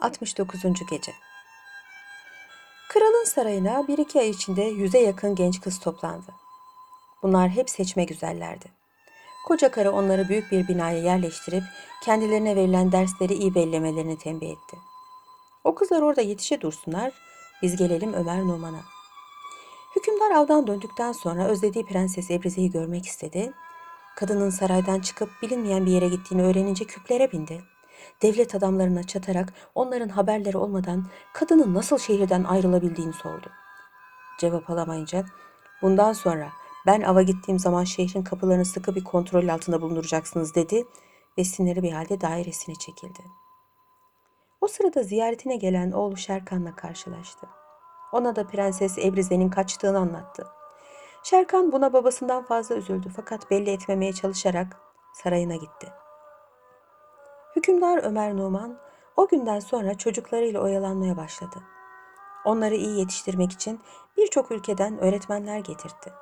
69. Gece Kralın sarayına bir iki ay içinde yüze yakın genç kız toplandı. Bunlar hep seçme güzellerdi. Koca karı onları büyük bir binaya yerleştirip kendilerine verilen dersleri iyi bellemelerini tembih etti. O kızlar orada yetişe dursunlar, biz gelelim Ömer Numan'a. Hükümdar avdan döndükten sonra özlediği Prenses Ebrize'yi görmek istedi. Kadının saraydan çıkıp bilinmeyen bir yere gittiğini öğrenince küplere bindi. Devlet adamlarına çatarak onların haberleri olmadan kadının nasıl şehirden ayrılabildiğini sordu. Cevap alamayınca bundan sonra ben ava gittiğim zaman şehrin kapılarını sıkı bir kontrol altında bulunduracaksınız dedi ve sinirli bir halde dairesine çekildi. O sırada ziyaretine gelen oğlu Şerkan'la karşılaştı. Ona da Prenses Ebrize'nin kaçtığını anlattı. Şerkan buna babasından fazla üzüldü fakat belli etmemeye çalışarak sarayına gitti. Hükümdar Ömer Numan o günden sonra çocuklarıyla oyalanmaya başladı. Onları iyi yetiştirmek için birçok ülkeden öğretmenler getirtti.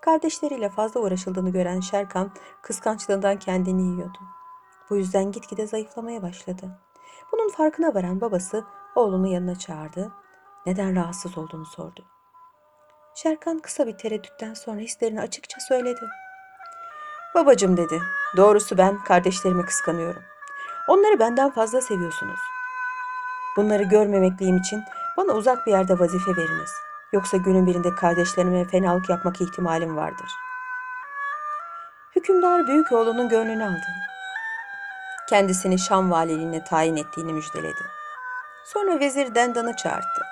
Kardeşleriyle fazla uğraşıldığını gören Şerkan kıskançlığından kendini yiyordu. Bu yüzden gitgide zayıflamaya başladı. Bunun farkına varan babası oğlunu yanına çağırdı. Neden rahatsız olduğunu sordu. Şerkan kısa bir tereddütten sonra hislerini açıkça söyledi. Babacım dedi. Doğrusu ben kardeşlerimi kıskanıyorum. Onları benden fazla seviyorsunuz. Bunları görmemekliyim için bana uzak bir yerde vazife veriniz. Yoksa günün birinde kardeşlerime fenalık yapmak ihtimalim vardır. Hükümdar büyük oğlunun gönlünü aldı. Kendisini Şam valiliğine tayin ettiğini müjdeledi. Sonra vezir Dendan'ı çağırdı.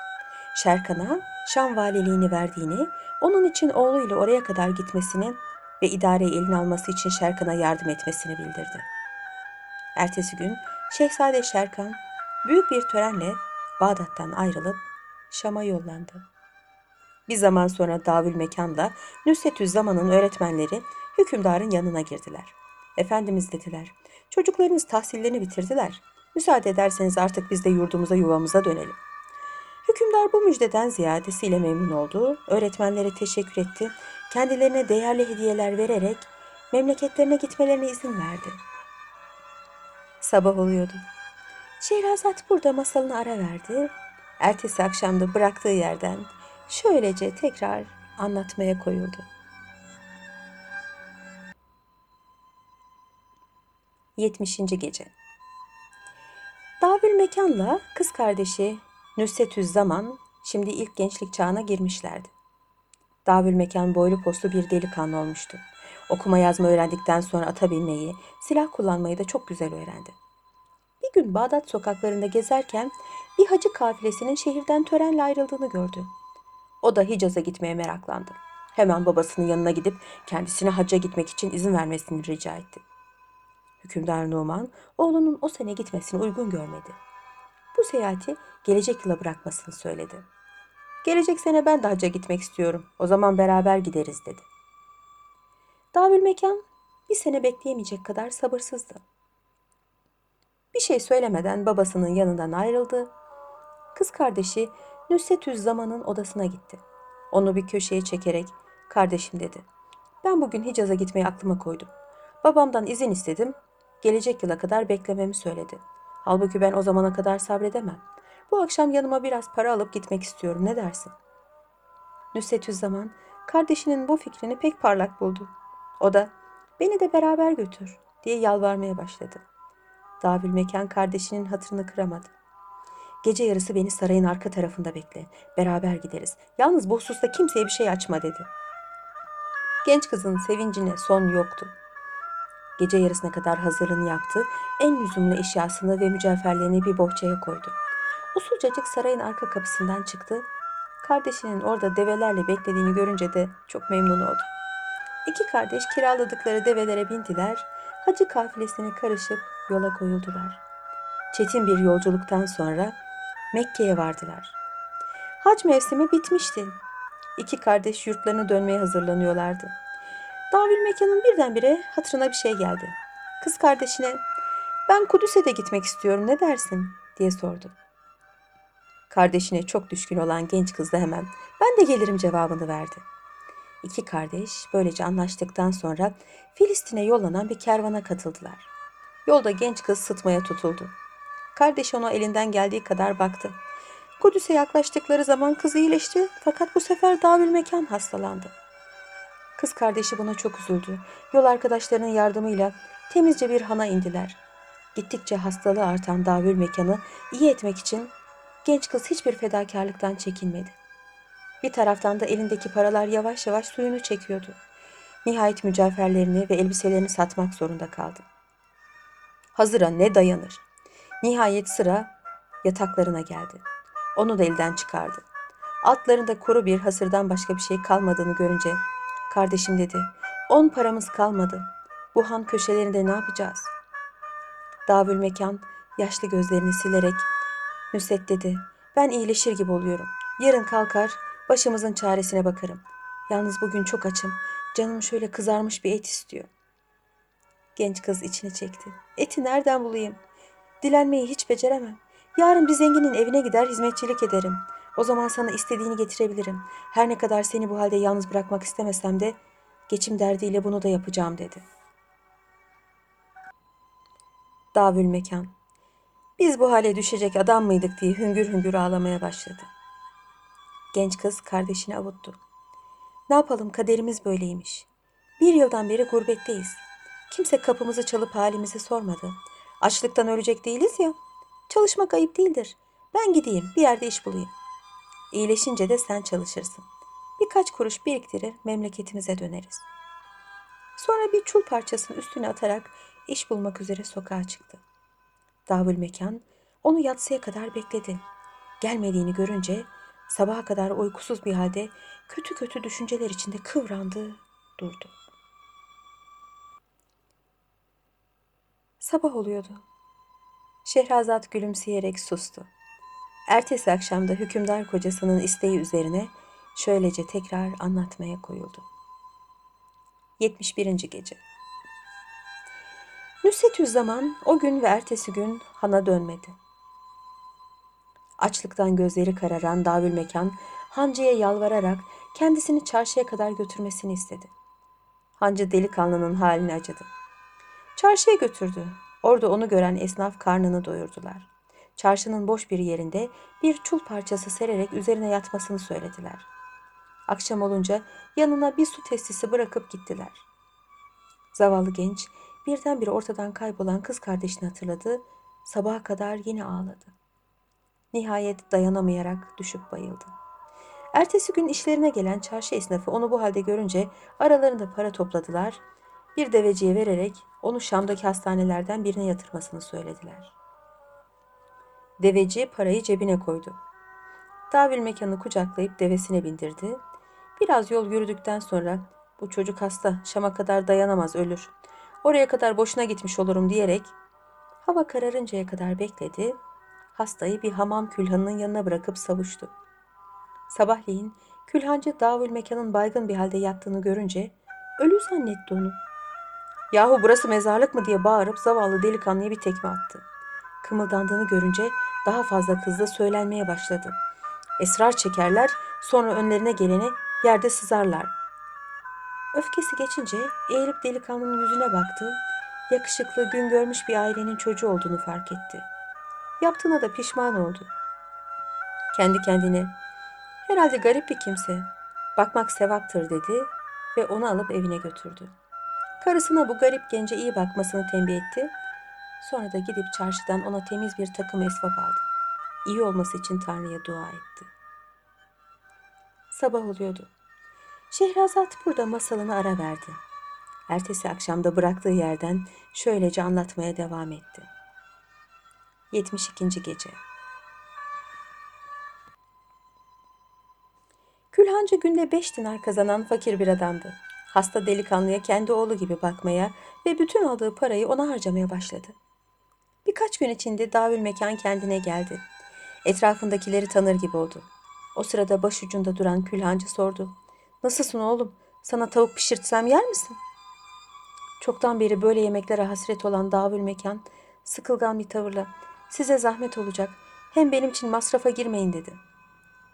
Şerkan'a Şam valiliğini verdiğini, onun için oğluyla oraya kadar gitmesini ve idareyi eline alması için Şerkan'a yardım etmesini bildirdi. Ertesi gün Şehzade Şerkan büyük bir törenle Bağdat'tan ayrılıp Şam'a yollandı. Bir zaman sonra Davül Mekan'la Nüsetüz Zaman'ın öğretmenleri hükümdarın yanına girdiler. Efendimiz dediler, çocuklarınız tahsillerini bitirdiler. Müsaade ederseniz artık biz de yurdumuza yuvamıza dönelim. Hükümdar bu müjdeden ziyadesiyle memnun oldu, öğretmenlere teşekkür etti, kendilerine değerli hediyeler vererek memleketlerine gitmelerine izin verdi. Sabah oluyordu. Şehrazat burada masalını ara verdi. Ertesi akşamda bıraktığı yerden şöylece tekrar anlatmaya koyuldu. 70. Gece Davül Mekan'la kız kardeşi Nüsetüz Zaman şimdi ilk gençlik çağına girmişlerdi. Davül Mekan boylu postlu bir delikanlı olmuştu. Okuma yazma öğrendikten sonra ata binmeyi, silah kullanmayı da çok güzel öğrendi. Bir gün Bağdat sokaklarında gezerken bir hacı kafilesinin şehirden törenle ayrıldığını gördü. O da Hicaz'a gitmeye meraklandı. Hemen babasının yanına gidip kendisine hacca gitmek için izin vermesini rica etti. Hükümdar Numan oğlunun o sene gitmesini uygun görmedi. Bu seyahati gelecek yıla bırakmasını söyledi. Gelecek sene ben de hacca gitmek istiyorum. O zaman beraber gideriz dedi. Davül Mekan bir sene bekleyemeyecek kadar sabırsızdı. Bir şey söylemeden babasının yanından ayrıldı. Kız kardeşi Nüsetüz Zaman'ın odasına gitti. Onu bir köşeye çekerek kardeşim dedi. Ben bugün Hicaz'a gitmeyi aklıma koydum. Babamdan izin istedim. Gelecek yıla kadar beklememi söyledi. Halbuki ben o zamana kadar sabredemem. Bu akşam yanıma biraz para alıp gitmek istiyorum. Ne dersin? Nüsetüz Zaman kardeşinin bu fikrini pek parlak buldu. O da beni de beraber götür diye yalvarmaya başladı. Davül Mekan kardeşinin hatırını kıramadı. Gece yarısı beni sarayın arka tarafında bekle. Beraber gideriz. Yalnız bu hususta kimseye bir şey açma dedi. Genç kızın sevincine son yoktu. Gece yarısına kadar hazırlığını yaptı. En lüzumlu eşyasını ve mücevherlerini bir bohçaya koydu. Usulcacık sarayın arka kapısından çıktı. Kardeşinin orada develerle beklediğini görünce de çok memnun oldu. İki kardeş kiraladıkları develere bindiler. Hacı kafilesine karışıp yola koyuldular. Çetin bir yolculuktan sonra Mekke'ye vardılar. Hac mevsimi bitmişti. İki kardeş yurtlarına dönmeye hazırlanıyorlardı. Davül Mekan'ın birdenbire hatırına bir şey geldi. Kız kardeşine ben Kudüs'e de gitmek istiyorum ne dersin diye sordu. Kardeşine çok düşkün olan genç kız da hemen ben de gelirim cevabını verdi. İki kardeş böylece anlaştıktan sonra Filistin'e yollanan bir kervana katıldılar. Yolda genç kız sıtmaya tutuldu. Kardeş ona elinden geldiği kadar baktı. Kudüs'e yaklaştıkları zaman kız iyileşti fakat bu sefer Davül Mekan hastalandı. Kız kardeşi buna çok üzüldü. Yol arkadaşlarının yardımıyla temizce bir hana indiler. Gittikçe hastalığı artan Davül Mekan'ı iyi etmek için genç kız hiçbir fedakarlıktan çekinmedi. Bir taraftan da elindeki paralar yavaş yavaş suyunu çekiyordu. Nihayet mücevherlerini ve elbiselerini satmak zorunda kaldı. Hazıra ne dayanır? Nihayet sıra yataklarına geldi. Onu da elden çıkardı. Altlarında kuru bir hasırdan başka bir şey kalmadığını görünce kardeşim dedi. On paramız kalmadı. Bu han köşelerinde ne yapacağız? Davül Mekan yaşlı gözlerini silerek Nusret dedi. Ben iyileşir gibi oluyorum. Yarın kalkar başımızın çaresine bakarım. Yalnız bugün çok açım. Canım şöyle kızarmış bir et istiyor. Genç kız içini çekti. Eti nereden bulayım? Dilenmeyi hiç beceremem. Yarın bir zenginin evine gider hizmetçilik ederim. O zaman sana istediğini getirebilirim. Her ne kadar seni bu halde yalnız bırakmak istemesem de geçim derdiyle bunu da yapacağım dedi. Davül mekan. Biz bu hale düşecek adam mıydık diye hüngür hüngür ağlamaya başladı. Genç kız kardeşini avuttu. Ne yapalım kaderimiz böyleymiş. Bir yıldan beri gurbetteyiz. Kimse kapımızı çalıp halimizi sormadı. Açlıktan ölecek değiliz ya. Çalışmak ayıp değildir. Ben gideyim bir yerde iş bulayım. İyileşince de sen çalışırsın. Birkaç kuruş biriktirir memleketimize döneriz. Sonra bir çul parçasını üstüne atarak iş bulmak üzere sokağa çıktı. Davul mekan onu yatsıya kadar bekledi. Gelmediğini görünce sabaha kadar uykusuz bir halde kötü kötü düşünceler içinde kıvrandı, durdu. Sabah oluyordu. Şehrazat gülümseyerek sustu. Ertesi akşamda hükümdar kocasının isteği üzerine şöylece tekrar anlatmaya koyuldu. 71. Gece Nusretüzzaman o gün ve ertesi gün hana dönmedi. Açlıktan gözleri kararan Davül Mekan hancıya yalvararak kendisini çarşıya kadar götürmesini istedi. Hancı delikanlının halini acıdı. Çarşıya götürdü. Orada onu gören esnaf karnını doyurdular. Çarşının boş bir yerinde bir çul parçası sererek üzerine yatmasını söylediler. Akşam olunca yanına bir su testisi bırakıp gittiler. Zavallı genç birdenbire ortadan kaybolan kız kardeşini hatırladı. Sabaha kadar yine ağladı. Nihayet dayanamayarak düşüp bayıldı. Ertesi gün işlerine gelen çarşı esnafı onu bu halde görünce aralarında para topladılar. Bir deveciye vererek onu Şam'daki hastanelerden birine yatırmasını söylediler. Deveci parayı cebine koydu. Davül mekanı kucaklayıp devesine bindirdi. Biraz yol yürüdükten sonra bu çocuk hasta, Şam'a kadar dayanamaz ölür. Oraya kadar boşuna gitmiş olurum diyerek hava kararıncaya kadar bekledi. Hastayı bir hamam külhanının yanına bırakıp savuştu. Sabahleyin külhancı Davül mekanın baygın bir halde yattığını görünce ölü zannetti onu. Yahu burası mezarlık mı diye bağırıp zavallı delikanlıya bir tekme attı. Kımıldandığını görünce daha fazla kızla söylenmeye başladı. Esrar çekerler, sonra önlerine geleni yerde sızarlar. Öfkesi geçince eğilip delikanlının yüzüne baktı. Yakışıklı, gün görmüş bir ailenin çocuğu olduğunu fark etti. Yaptığına da pişman oldu. Kendi kendine, herhalde garip bir kimse, bakmak sevaptır dedi ve onu alıp evine götürdü. Karısına bu garip gence iyi bakmasını tembih etti. Sonra da gidip çarşıdan ona temiz bir takım esvap aldı. İyi olması için Tanrı'ya dua etti. Sabah oluyordu. Şehrazat burada masalını ara verdi. Ertesi akşamda bıraktığı yerden şöylece anlatmaya devam etti. 72. Gece Külhancı günde beş dinar kazanan fakir bir adamdı. Hasta delikanlıya kendi oğlu gibi bakmaya ve bütün aldığı parayı ona harcamaya başladı. Birkaç gün içinde davül mekan kendine geldi. Etrafındakileri tanır gibi oldu. O sırada başucunda duran külhancı sordu. Nasılsın oğlum? Sana tavuk pişirtsem yer misin? Çoktan beri böyle yemeklere hasret olan davül mekan sıkılgan bir tavırla size zahmet olacak hem benim için masrafa girmeyin dedi.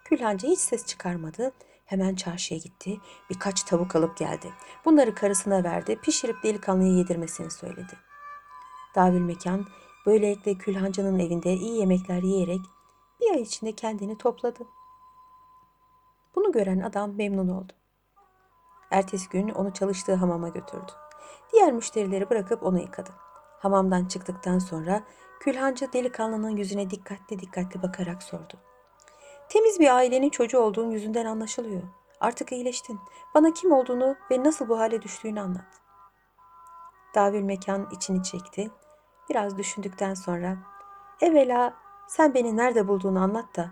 Külhancı hiç ses çıkarmadı. Hemen çarşıya gitti. Birkaç tavuk alıp geldi. Bunları karısına verdi. Pişirip delikanlıya yedirmesini söyledi. Davül mekan Böylelikle külhancının evinde iyi yemekler yiyerek bir ay içinde kendini topladı. Bunu gören adam memnun oldu. Ertesi gün onu çalıştığı hamama götürdü. Diğer müşterileri bırakıp onu yıkadı. Hamamdan çıktıktan sonra külhancı delikanlının yüzüne dikkatli dikkatli bakarak sordu. Temiz bir ailenin çocuğu olduğun yüzünden anlaşılıyor. Artık iyileştin. Bana kim olduğunu ve nasıl bu hale düştüğünü anlat. Davül mekan içini çekti. Biraz düşündükten sonra evvela sen beni nerede bulduğunu anlat da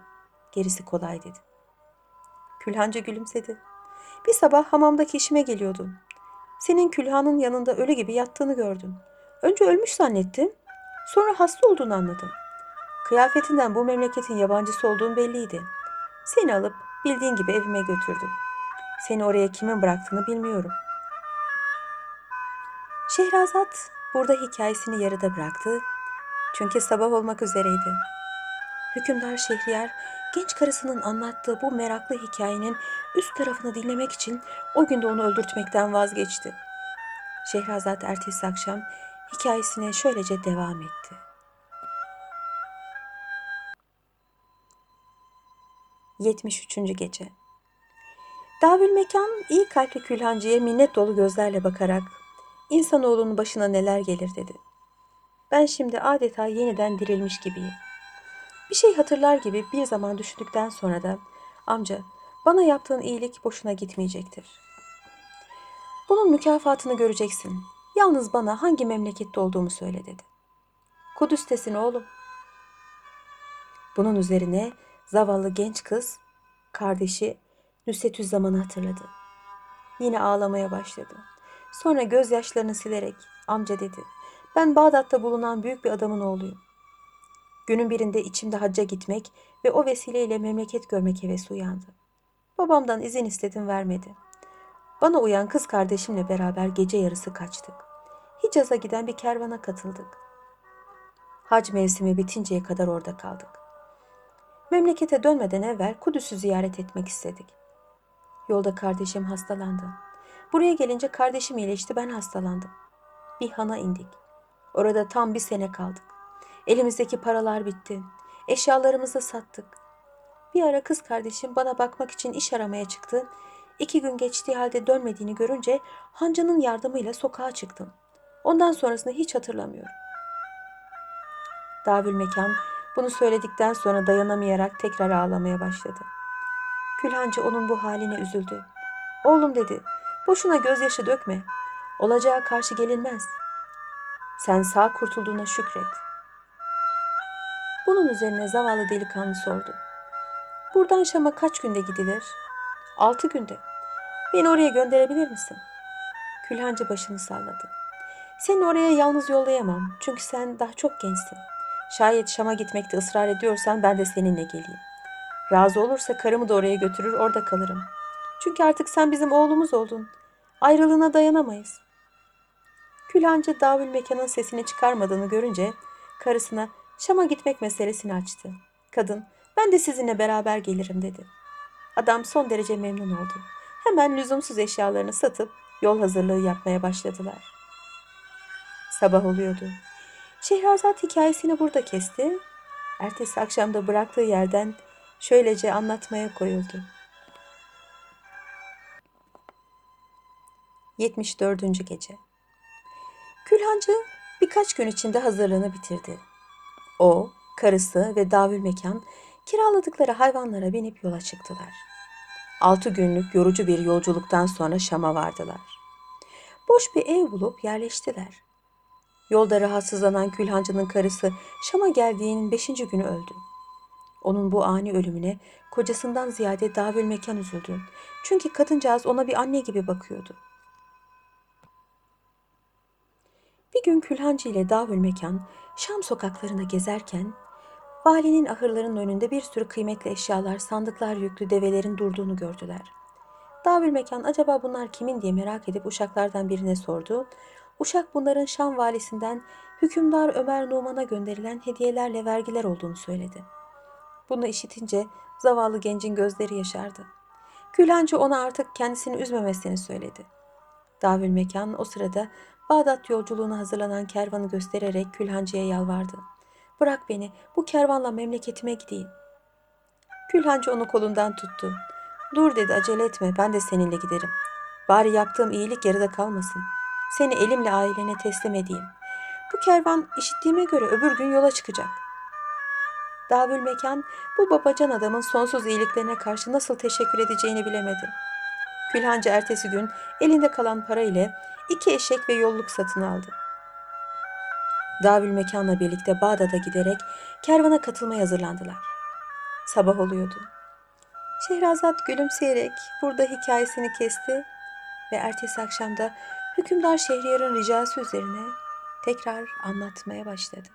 gerisi kolay dedi. Külhancı gülümsedi. Bir sabah hamamdaki işime geliyordum. Senin külhanın yanında ölü gibi yattığını gördüm. Önce ölmüş zannettim. Sonra hasta olduğunu anladım. Kıyafetinden bu memleketin yabancısı olduğun belliydi. Seni alıp bildiğin gibi evime götürdüm. Seni oraya kimin bıraktığını bilmiyorum. Şehrazat burada hikayesini yarıda bıraktı. Çünkü sabah olmak üzereydi. Hükümdar Şehriyar genç karısının anlattığı bu meraklı hikayenin üst tarafını dinlemek için o günde onu öldürtmekten vazgeçti. Şehrazat ertesi akşam hikayesine şöylece devam etti. Yetmiş üçüncü Gece Davül Mekan iyi kalpli külhancıya minnet dolu gözlerle bakarak insanoğlunun başına neler gelir dedi. Ben şimdi adeta yeniden dirilmiş gibiyim. Bir şey hatırlar gibi bir zaman düşündükten sonra da amca bana yaptığın iyilik boşuna gitmeyecektir. Bunun mükafatını göreceksin. Yalnız bana hangi memlekette olduğumu söyle dedi. Kudüs'tesin oğlum. Bunun üzerine zavallı genç kız kardeşi Nüsetüzzaman'ı hatırladı. Yine ağlamaya başladı. Sonra gözyaşlarını silerek amca dedi. Ben Bağdat'ta bulunan büyük bir adamın oğluyum. Günün birinde içimde hacca gitmek ve o vesileyle memleket görmek hevesi uyandı. Babamdan izin istedim vermedi. Bana uyan kız kardeşimle beraber gece yarısı kaçtık. Hicaz'a giden bir kervana katıldık. Hac mevsimi bitinceye kadar orada kaldık. Memlekete dönmeden evvel Kudüs'ü ziyaret etmek istedik. Yolda kardeşim hastalandı. Buraya gelince kardeşim iyileşti, ben hastalandım. Bir hana indik. Orada tam bir sene kaldık. Elimizdeki paralar bitti. Eşyalarımızı sattık. Bir ara kız kardeşim bana bakmak için iş aramaya çıktı. İki gün geçtiği halde dönmediğini görünce hancının yardımıyla sokağa çıktım. Ondan sonrasını hiç hatırlamıyorum. Davül Mekan bunu söyledikten sonra dayanamayarak tekrar ağlamaya başladı. Külhancı onun bu haline üzüldü. Oğlum dedi, boşuna gözyaşı dökme. Olacağı karşı gelinmez. Sen sağ kurtulduğuna şükret. Bunun üzerine zavallı delikanlı sordu. Buradan Şam'a kaç günde gidilir? Altı günde. Beni oraya gönderebilir misin? Külhancı başını salladı. Seni oraya yalnız yollayamam. Çünkü sen daha çok gençsin. Şayet Şam'a gitmekte ısrar ediyorsan ben de seninle geleyim. Razı olursa karımı da oraya götürür orada kalırım. Çünkü artık sen bizim oğlumuz oldun. Ayrılığına dayanamayız. Külhancı davul mekanın sesini çıkarmadığını görünce karısına Şam'a gitmek meselesini açtı. Kadın ben de sizinle beraber gelirim dedi. Adam son derece memnun oldu. Hemen lüzumsuz eşyalarını satıp yol hazırlığı yapmaya başladılar. Sabah oluyordu. Şehrazat hikayesini burada kesti. Ertesi akşamda bıraktığı yerden şöylece anlatmaya koyuldu. 74. Gece Külhancı birkaç gün içinde hazırlığını bitirdi. O, karısı ve davül mekan kiraladıkları hayvanlara binip yola çıktılar. Altı günlük yorucu bir yolculuktan sonra Şam'a vardılar. Boş bir ev bulup yerleştiler. Yolda rahatsızlanan külhancının karısı Şam'a geldiğinin beşinci günü öldü. Onun bu ani ölümüne kocasından ziyade davül mekan üzüldü. Çünkü kadıncağız ona bir anne gibi bakıyordu. Bir gün külhancı ile davül mekan Şam sokaklarında gezerken valinin ahırlarının önünde bir sürü kıymetli eşyalar, sandıklar yüklü develerin durduğunu gördüler. Davül mekan acaba bunlar kimin diye merak edip uşaklardan birine sordu. Uşak bunların Şam valisinden hükümdar Ömer Numan'a gönderilen hediyelerle vergiler olduğunu söyledi. Bunu işitince zavallı gencin gözleri yaşardı. Külhancı ona artık kendisini üzmemesini söyledi. Davül Mekan o sırada Bağdat yolculuğuna hazırlanan kervanı göstererek Külhancı'ya yalvardı. Bırak beni, bu kervanla memleketime gideyim. Külhancı onu kolundan tuttu. Dur dedi acele etme ben de seninle giderim. Bari yaptığım iyilik yarıda kalmasın. Seni elimle ailene teslim edeyim. Bu kervan işittiğime göre öbür gün yola çıkacak. Davül Mekan bu babacan adamın sonsuz iyiliklerine karşı nasıl teşekkür edeceğini bilemedi. Külhancı ertesi gün elinde kalan para ile iki eşek ve yolluk satın aldı. Davül Mekan'la birlikte Bağdat'a giderek kervana katılmaya hazırlandılar. Sabah oluyordu. Şehrazat gülümseyerek burada hikayesini kesti ve ertesi akşamda hükümdar Şehriyar'ın ricası üzerine tekrar anlatmaya başladı.